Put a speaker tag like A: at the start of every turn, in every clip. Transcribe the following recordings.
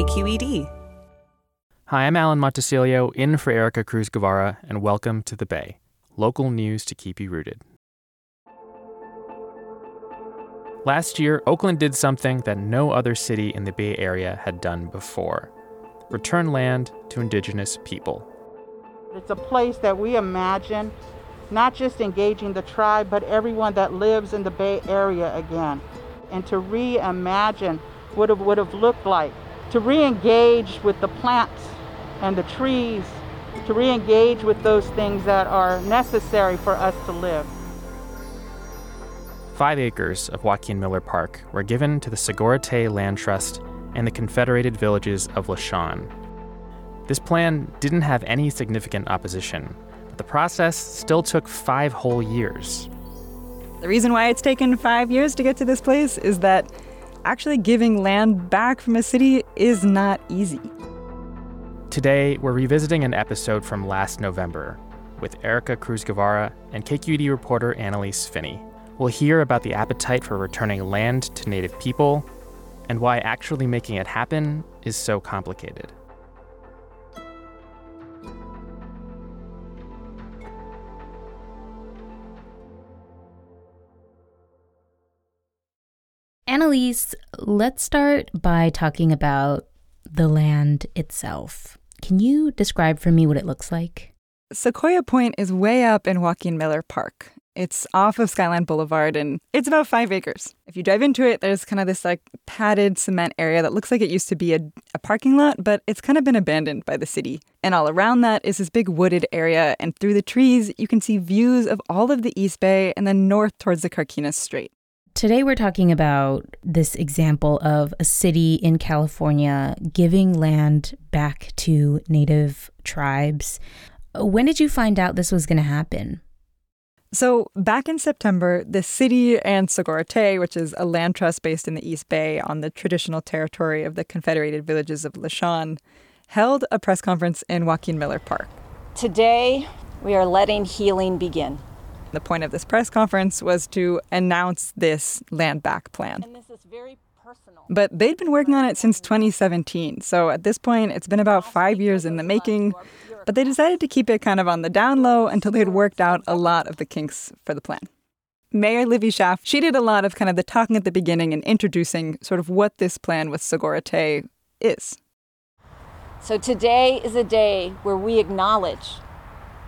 A: KQED.
B: Hi, I'm Alan Montecillo, in for Erica Cruz Guevara, and welcome to The Bay local news to keep you rooted. Last year, Oakland did something that no other city in the Bay Area had done before return land to indigenous people.
C: It's a place that we imagine not just engaging the tribe, but everyone that lives in the Bay Area again, and to reimagine what it would have looked like, to re engage with the plants and the trees to re engage with those things that are necessary for us to live.
B: Five acres of Joaquin Miller Park were given to the Sogorea Te Land Trust and the Confederated Villages of Lisjan. This plan didn't have any significant opposition, but the process still took five whole years.
A: The reason why it's taken five years to get to this place is that actually giving land back from a city is not easy.
B: Today, we're revisiting an episode from last November with Erica Cruz Guevara and KQED reporter Annalise Finney. We'll hear about the appetite for returning land to Native people and why actually making it happen is so complicated.
D: Annalise, let's start by talking about the land itself. Can you describe for me what it looks like?
A: Sequoia Point is way up in Joaquin Miller Park. It's off of Skyline Boulevard and it's about five acres. If you drive into it, there's kind of this like padded cement area that looks like it used to be a, a parking lot, but it's kind of been abandoned by the city. And all around that is this big wooded area, and through the trees, you can see views of all of the East Bay and then north towards the Carquinez Strait.
D: Today, we're talking about this example of a city in California giving land back to Native tribes. When did you find out this was going to happen?
A: So, back in September, the city and Sogorea Te, which is a land trust based in the East Bay on the traditional territory of the Confederated Villages of Lisjan, held a press conference in Joaquin Miller Park.
E: Today, we are letting healing begin.
A: The point of this press conference was to announce this land back plan.
E: And this is very personal.
A: But they'd been working on it since 2017. So at this point, it's been about five years in the making. But they decided to keep it kind of on the down low until they had worked out a lot of the kinks for the plan. Mayor Libby Schaaf, she did a lot of kind of the talking at the beginning and introducing sort of what this plan with Sogorea Te is.
E: So today is a day where we acknowledge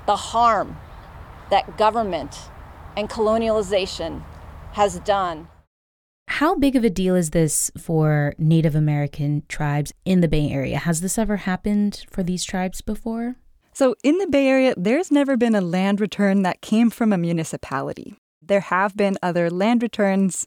E: the harm that government and colonialization has done.
D: How big of a deal is this for Native American tribes in the Bay Area? Has this ever happened for these tribes before?
A: So, in the Bay Area, there's never been a land return that came from a municipality. There have been other land returns,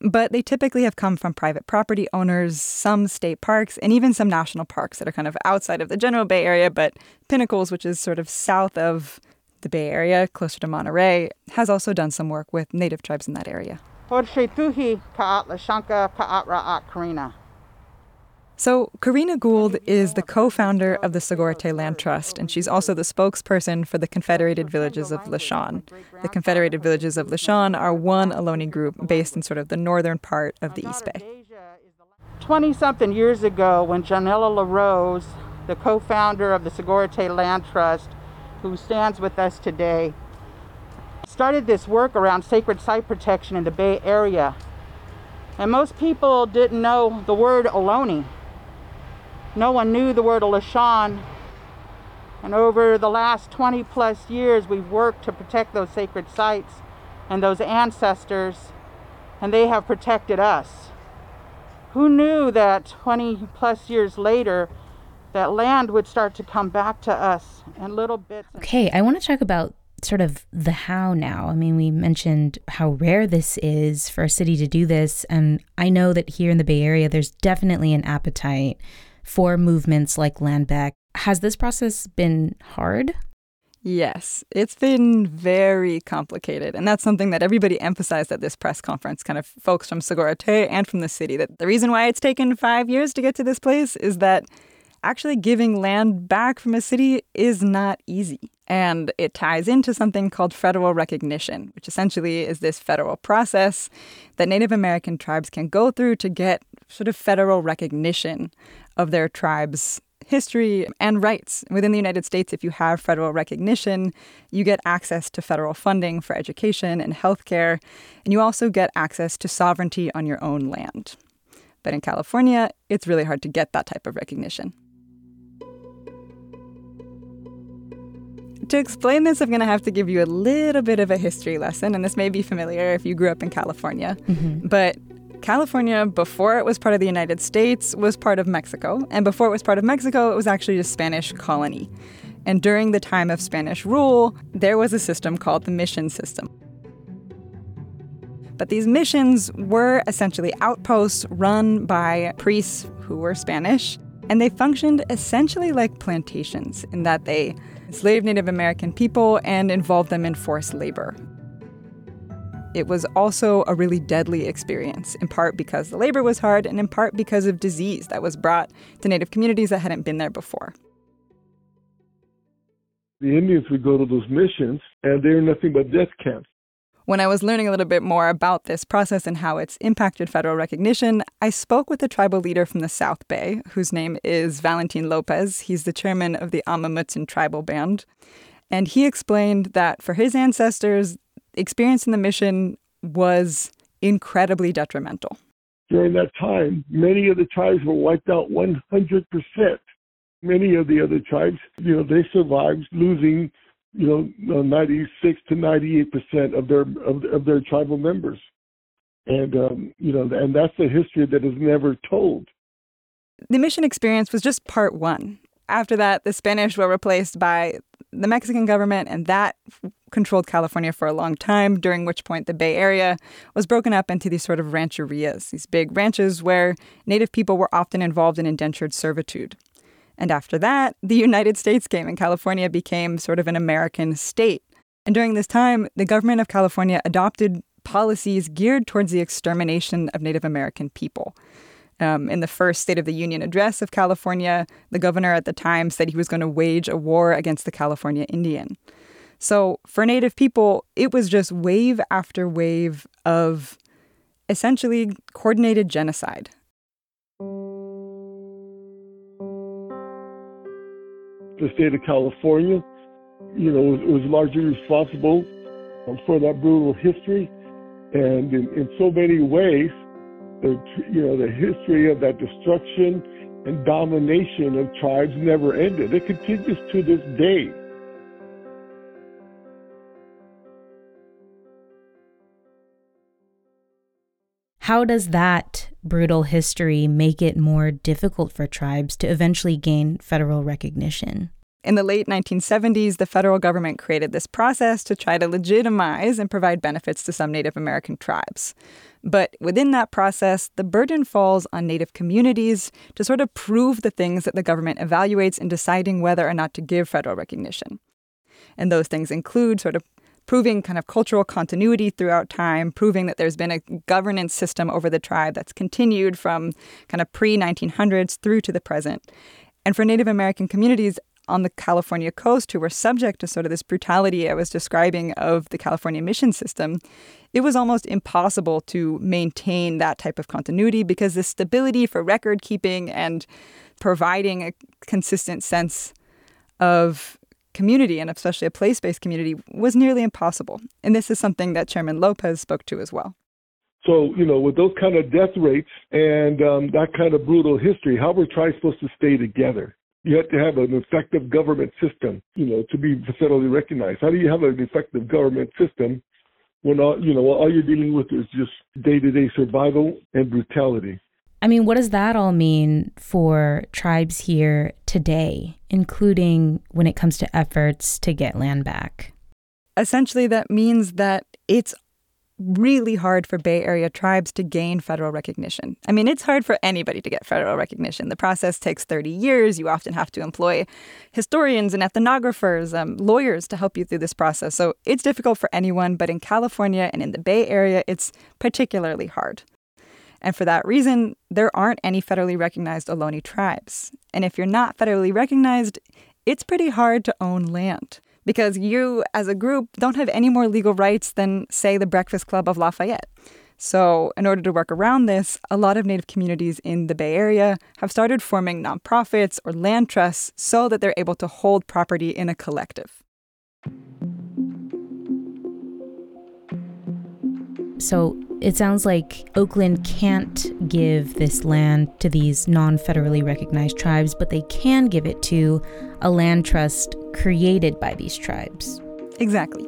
A: but they typically have come from private property owners, some state parks, and even some national parks that are kind of outside of the general Bay Area. But Pinnacles, which is sort of south of the Bay Area, closer to Monterey, has also done some work with native tribes in that area. So, Corrina Gould is the co founder of the Sogorea Te Land Trust, and she's also the spokesperson for the Confederated Villages of Lisjan. The Confederated Villages of Lisjan are one Ohlone group based in sort of the northern part of the East Bay.
C: 20 something years ago, when Johnella LaRose, the co founder of the Sogorea Te Land Trust, who stands with us today, started this work around sacred site protection in the Bay Area. And most people didn't know the word Ohlone. No one knew the word Lisjan. And over the last 20 plus years, we've worked to protect those sacred sites and those ancestors and they have protected us. Who knew that 20 plus years later, that land would start to come back to us in little bits?
D: Okay, I want to talk about sort of the how now. I mean, we mentioned how rare this is for a city to do this. And I know that here in the Bay Area, there's definitely an appetite for movements like Land Back. Has this process been hard?
A: Yes, it's been very complicated. And that's something that everybody emphasized at this press conference, kind of folks from Sogorea and from the city, that the reason why it's taken five years to get to this place is that actually giving land back from a city is not easy. And it ties into something called federal recognition, which essentially is this federal process that Native American tribes can go through to get sort of federal recognition of their tribe's history and rights. Within the United States, if you have federal recognition, you get access to federal funding for education and healthcare, and you also get access to sovereignty on your own land. But in California, it's really hard to get that type of recognition. To explain this, I'm going to have to give you a little bit of a history lesson, and this may be familiar if you grew up in California. Mm-hmm. But California, before it was part of the United States, was part of Mexico. And before it was part of Mexico, it was actually a Spanish colony. And during the time of Spanish rule, there was a system called the mission system. But these missions were essentially outposts run by priests who were Spanish, and they functioned essentially like plantations in that they enslaved Native American people and involved them in forced labor. It was also a really deadly experience, in part because the labor was hard and in part because of disease that was brought to Native communities that hadn't been there before.
F: The Indians would go to those missions, and they were nothing but death camps.
A: When I was learning a little bit more about this process and how it's impacted federal recognition, I spoke with a tribal leader from the South Bay, whose name is Valentin Lopez. He's the chairman of the Amah Mutsun tribal band. And he explained that for his ancestors, experience in the mission was incredibly detrimental.
F: During that time, many of the tribes were wiped out 100%. Many of the other tribes, you know, they survived losing, you know, 96 to 98 percent of their of, of their tribal members, and um, you know, and that's a history that is never told.
A: The mission experience was just part one. After that, the Spanish were replaced by the Mexican government, and that controlled California for a long time, during which point the Bay Area was broken up into these sort of rancherias, these big ranches where Native people were often involved in indentured servitude. And after that, the United States came, and California became sort of an American state. And during this time, the government of California adopted policies geared towards the extermination of Native American people. Um, in the first State of the Union address of California, the governor at the time said he was going to wage a war against the California Indian. So for Native people, it was just wave after wave of essentially coordinated genocide.
F: The state of California, you know, was, was largely responsible for that brutal history. And in, in so many ways, the you know the history of that destruction and domination of tribes never ended. It continues to this day.
D: How does that brutal history make it more difficult for tribes to eventually gain federal recognition?
A: In the late 1970s, the federal government created this process to try to legitimize and provide benefits to some Native American tribes. But within that process, the burden falls on Native communities to sort of prove the things that the government evaluates in deciding whether or not to give federal recognition. And those things include sort of proving kind of cultural continuity throughout time, proving that there's been a governance system over the tribe that's continued from kind of pre 1900s through to the present. And for Native American communities, on the California coast who were subject to sort of this brutality I was describing of the California mission system, it was almost impossible to maintain that type of continuity because the stability for record keeping and providing a consistent sense of community and especially a place based community was nearly impossible. And this is something that Chairman Lopez spoke to as well.
F: So, you know, with those kind of death rates and um, that kind of brutal history, how were tribes supposed to stay together? You have to have an effective government system, you know, to be federally recognized. How do you have an effective government system when all you know all you're dealing with is just day-to-day survival and brutality.
D: I mean, what does that all mean for tribes here today, including when it comes to efforts to get land back?
A: Essentially, that means that it's really hard for Bay Area tribes to gain federal recognition. I mean, it's hard for anybody to get federal recognition. The process takes 30 years. You often have to employ historians and ethnographers, um, lawyers to help you through this process. So it's difficult for anyone, but in California and in the Bay Area, it's particularly hard. And for that reason, there aren't any federally recognized Ohlone tribes. And if you're not federally recognized, it's pretty hard to own land because you, as a group, don't have any more legal rights than, say, the Breakfast Club of Lafayette. So, in order to work around this, a lot of Native communities in the Bay Area have started forming nonprofits or land trusts so that they're able to hold property in a collective.
D: So it sounds like Oakland can't give this land to these non federally recognized tribes, but they can give it to a land trust created by these tribes.
A: Exactly.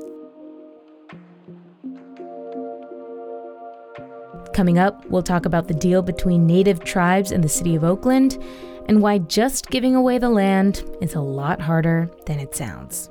D: Coming up, we'll talk about the deal between native tribes and the city of Oakland and why just giving away the land is a lot harder than it sounds.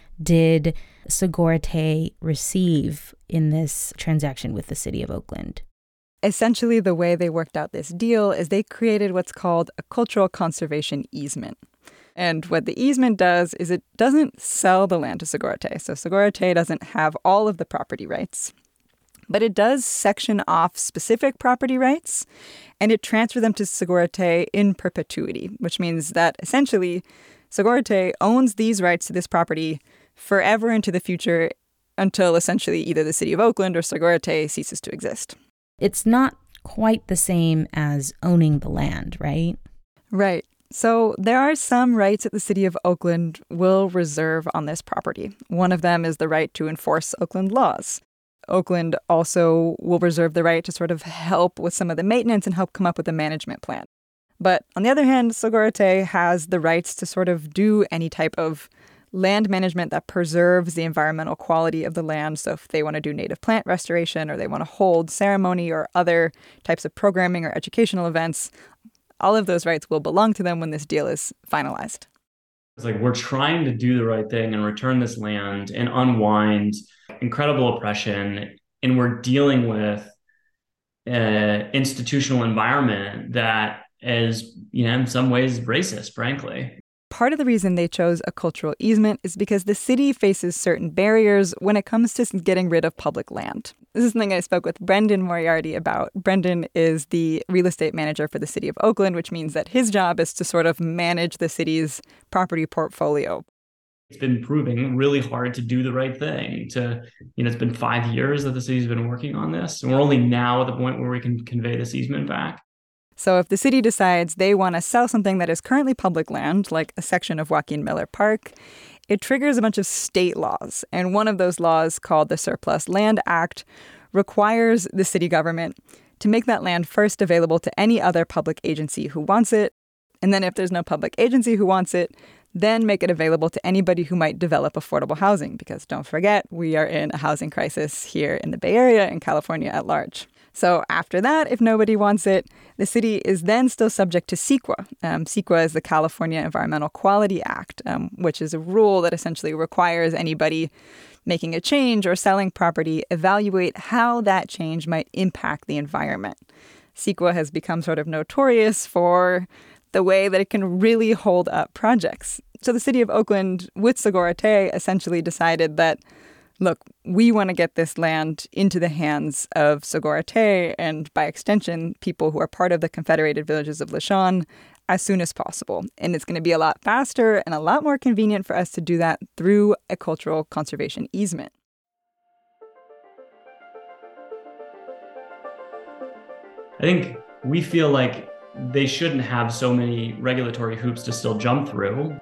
D: did Sogorea receive in this transaction with the city of Oakland?
A: Essentially, the way they worked out this deal is they created what's called a cultural conservation easement. And what the easement does is it doesn't sell the land to Sogorea. So Sogorea doesn't have all of the property rights, but it does section off specific property rights and it transfers them to Sogorea in perpetuity, which means that essentially Sogorea owns these rights to this property forever into the future until essentially either the city of Oakland or Sogorea ceases to exist.
D: It's not quite the same as owning the land, right?
A: Right. So there are some rights that the city of Oakland will reserve on this property. One of them is the right to enforce Oakland laws. Oakland also will reserve the right to sort of help with some of the maintenance and help come up with a management plan. But on the other hand, Sogorea has the rights to sort of do any type of land management that preserves the environmental quality of the land. So, if they want to do native plant restoration or they want to hold ceremony or other types of programming or educational events, all of those rights will belong to them when this deal is finalized.
G: It's like we're trying to do the right thing and return this land and unwind incredible oppression. And we're dealing with an institutional environment that is, you know, in some ways racist, frankly.
A: Part of the reason they chose a cultural easement is because the city faces certain barriers when it comes to getting rid of public land. This is something I spoke with Brendan Moriarty about. Brendan is the real estate manager for the city of Oakland, which means that his job is to sort of manage the city's property portfolio.
G: It's been proving really hard to do the right thing. To, you know, it's been five years that the city's been working on this. And we're only now at the point where we can convey this easement back.
A: So if the city decides they want to sell something that is currently public land, like a section of Joaquin Miller Park, it triggers a bunch of state laws. And one of those laws, called the Surplus Land Act, requires the city government to make that land first available to any other public agency who wants it. And then if there's no public agency who wants it, then make it available to anybody who might develop affordable housing. Because don't forget, we are in a housing crisis here in the Bay Area and California at large. So after that, if nobody wants it, the city is then still subject to CEQA. Um, CEQA is the California Environmental Quality Act, um, which is a rule that essentially requires anybody making a change or selling property evaluate how that change might impact the environment. CEQA has become sort of notorious for the way that it can really hold up projects. So the city of Oakland, with Te, essentially decided that look, we want to get this land into the hands of Te and by extension, people who are part of the Confederated Villages of Lisjan as soon as possible. And it's going to be a lot faster and a lot more convenient for us to do that through a cultural conservation easement.
G: I think we feel like they shouldn't have so many regulatory hoops to still jump through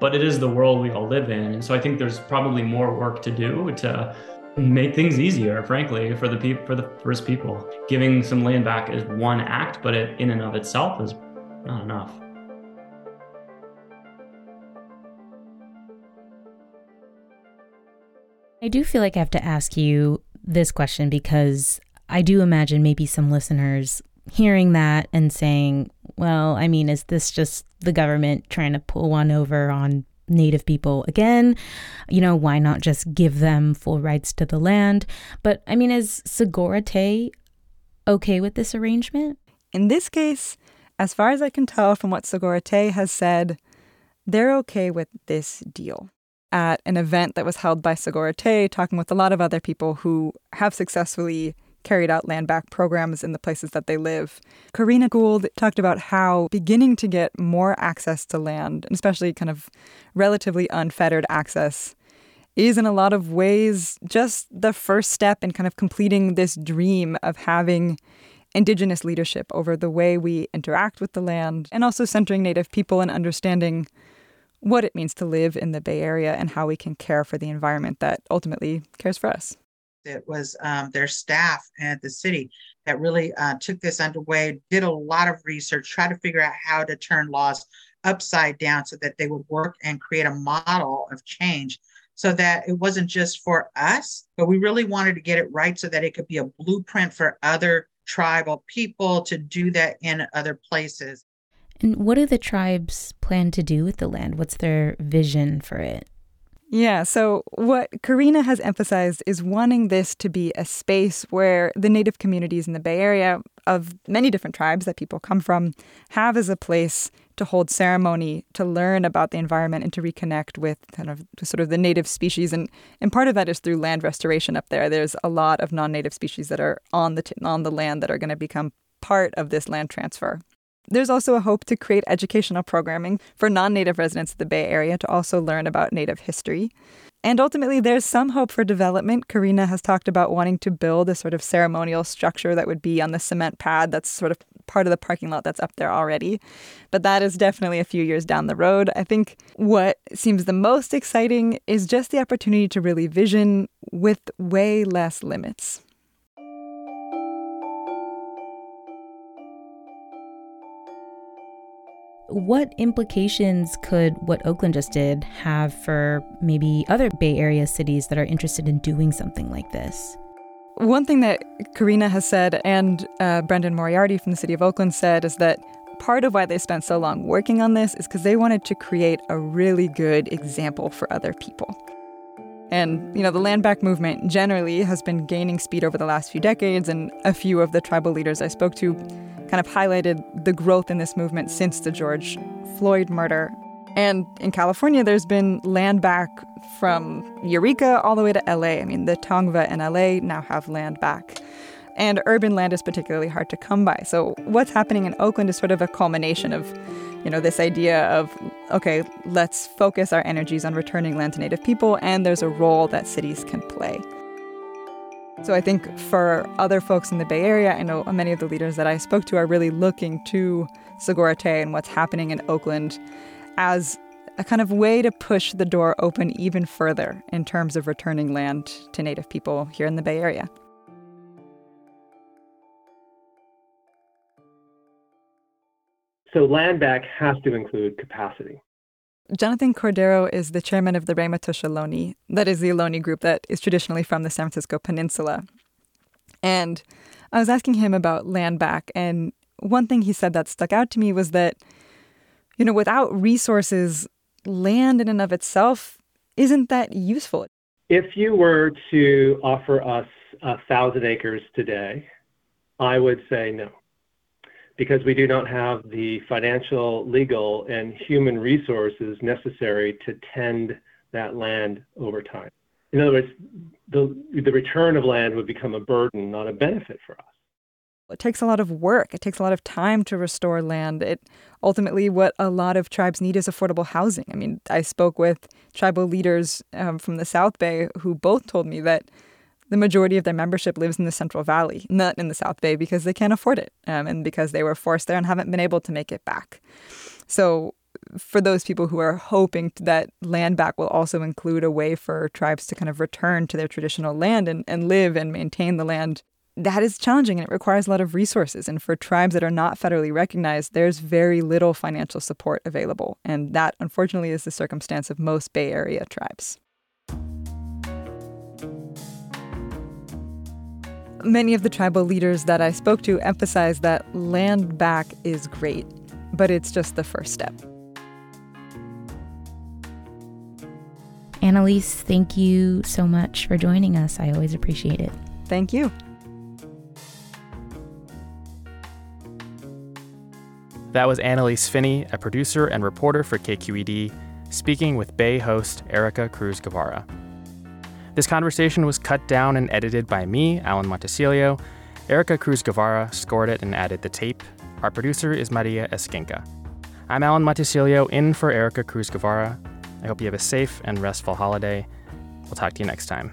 G: but it is the world we all live in. And so I think there's probably more work to do to make things easier, frankly, for the people for the first people. Giving some land back is one act, but it in and of itself is not enough.
D: I do feel like I have to ask you this question because I do imagine maybe some listeners hearing that and saying, well, I mean, is this just the government trying to pull one over on Native people again? You know, why not just give them full rights to the land? But I mean, is Sogorea Te okay with this arrangement?
A: In this case, as far as I can tell from what Sogorea Te has said, they're okay with this deal. At an event that was held by Sogorea Te, talking with a lot of other people who have successfully carried out land back programs in the places that they live. Corrina Gould talked about how beginning to get more access to land, and especially kind of relatively unfettered access, is in a lot of ways just the first step in kind of completing this dream of having indigenous leadership over the way we interact with the land and also centering native people and understanding what it means to live in the Bay Area and how we can care for the environment that ultimately cares for us.
H: It was um, their staff at the city that really uh, took this underway, did a lot of research, tried to figure out how to turn laws upside down so that they would work and create a model of change so that it wasn't just for us, but we really wanted to get it right so that it could be a blueprint for other tribal people to do that in other places.
D: And what do the tribes plan to do with the land? What's their vision for it?
A: Yeah, so what Corrina has emphasized is wanting this to be a space where the Native communities in the Bay Area of many different tribes that people come from have as a place to hold ceremony, to learn about the environment, and to reconnect with kind of sort of the native species. And, and part of that is through land restoration up there. There's a lot of non native species that are on the, t- on the land that are going to become part of this land transfer. There's also a hope to create educational programming for non native residents of the Bay Area to also learn about native history. And ultimately, there's some hope for development. Corrina has talked about wanting to build a sort of ceremonial structure that would be on the cement pad that's sort of part of the parking lot that's up there already. But that is definitely a few years down the road. I think what seems the most exciting is just the opportunity to really vision with way less limits.
D: What implications could what Oakland just did have for maybe other Bay Area cities that are interested in doing something like this?
A: One thing that Corrina has said and uh, Brendan Moriarty from the city of Oakland said is that part of why they spent so long working on this is because they wanted to create a really good example for other people. And, you know, the land back movement generally has been gaining speed over the last few decades, and a few of the tribal leaders I spoke to kind of highlighted the growth in this movement since the George Floyd murder. And in California, there's been land back from Eureka all the way to LA. I mean, the Tongva in LA now have land back. And urban land is particularly hard to come by. So, what's happening in Oakland is sort of a culmination of, you know, this idea of, okay, let's focus our energies on returning land to Native people, and there's a role that cities can play. So I think for other folks in the Bay Area, I know many of the leaders that I spoke to are really looking to Sogorea Te and what's happening in Oakland as a kind of way to push the door open even further in terms of returning land to Native people here in the Bay Area.
I: So land back has to include capacity.
A: Jonathan Cordero is the chairman of the Ramaytush Ohlone, that is the Ohlone group that is traditionally from the San Francisco Peninsula. And I was asking him about land back, and one thing he said that stuck out to me was that, you know, without resources, land in and of itself isn't that useful.
I: If you were to offer us a thousand acres today, I would say no, because we do not have the financial, legal, and human resources necessary to tend that land over time. In other words, the, the return of land would become a burden, not a benefit for us.
A: It takes a lot of work. It takes a lot of time to restore land. It ultimately what a lot of tribes need is affordable housing. I mean, I spoke with tribal leaders um, from the South Bay who both told me that the majority of their membership lives in the Central Valley, not in the South Bay, because they can't afford it um, and because they were forced there and haven't been able to make it back. So, for those people who are hoping that land back will also include a way for tribes to kind of return to their traditional land and, and live and maintain the land that is challenging and it requires a lot of resources. And for tribes that are not federally recognized, there's very little financial support available. And that, unfortunately, is the circumstance of most Bay Area tribes. Many of the tribal leaders that I spoke to emphasize that land back is great, but it's just the first step.
D: Annalise, thank you so much for joining us. I always appreciate it.
A: Thank you.
B: That was Annalise Finney, a producer and reporter for KQED, speaking with Bay host Erica Cruz Guevara. This conversation was cut down and edited by me, Alan Montecillo. Erica Cruz Guevara scored it and added the tape. Our producer is Maria Esquinca. I'm Alan Montecillo in for Erica Cruz Guevara. I hope you have a safe and restful holiday. We'll talk to you next time.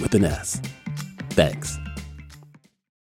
J: with an S. Thanks.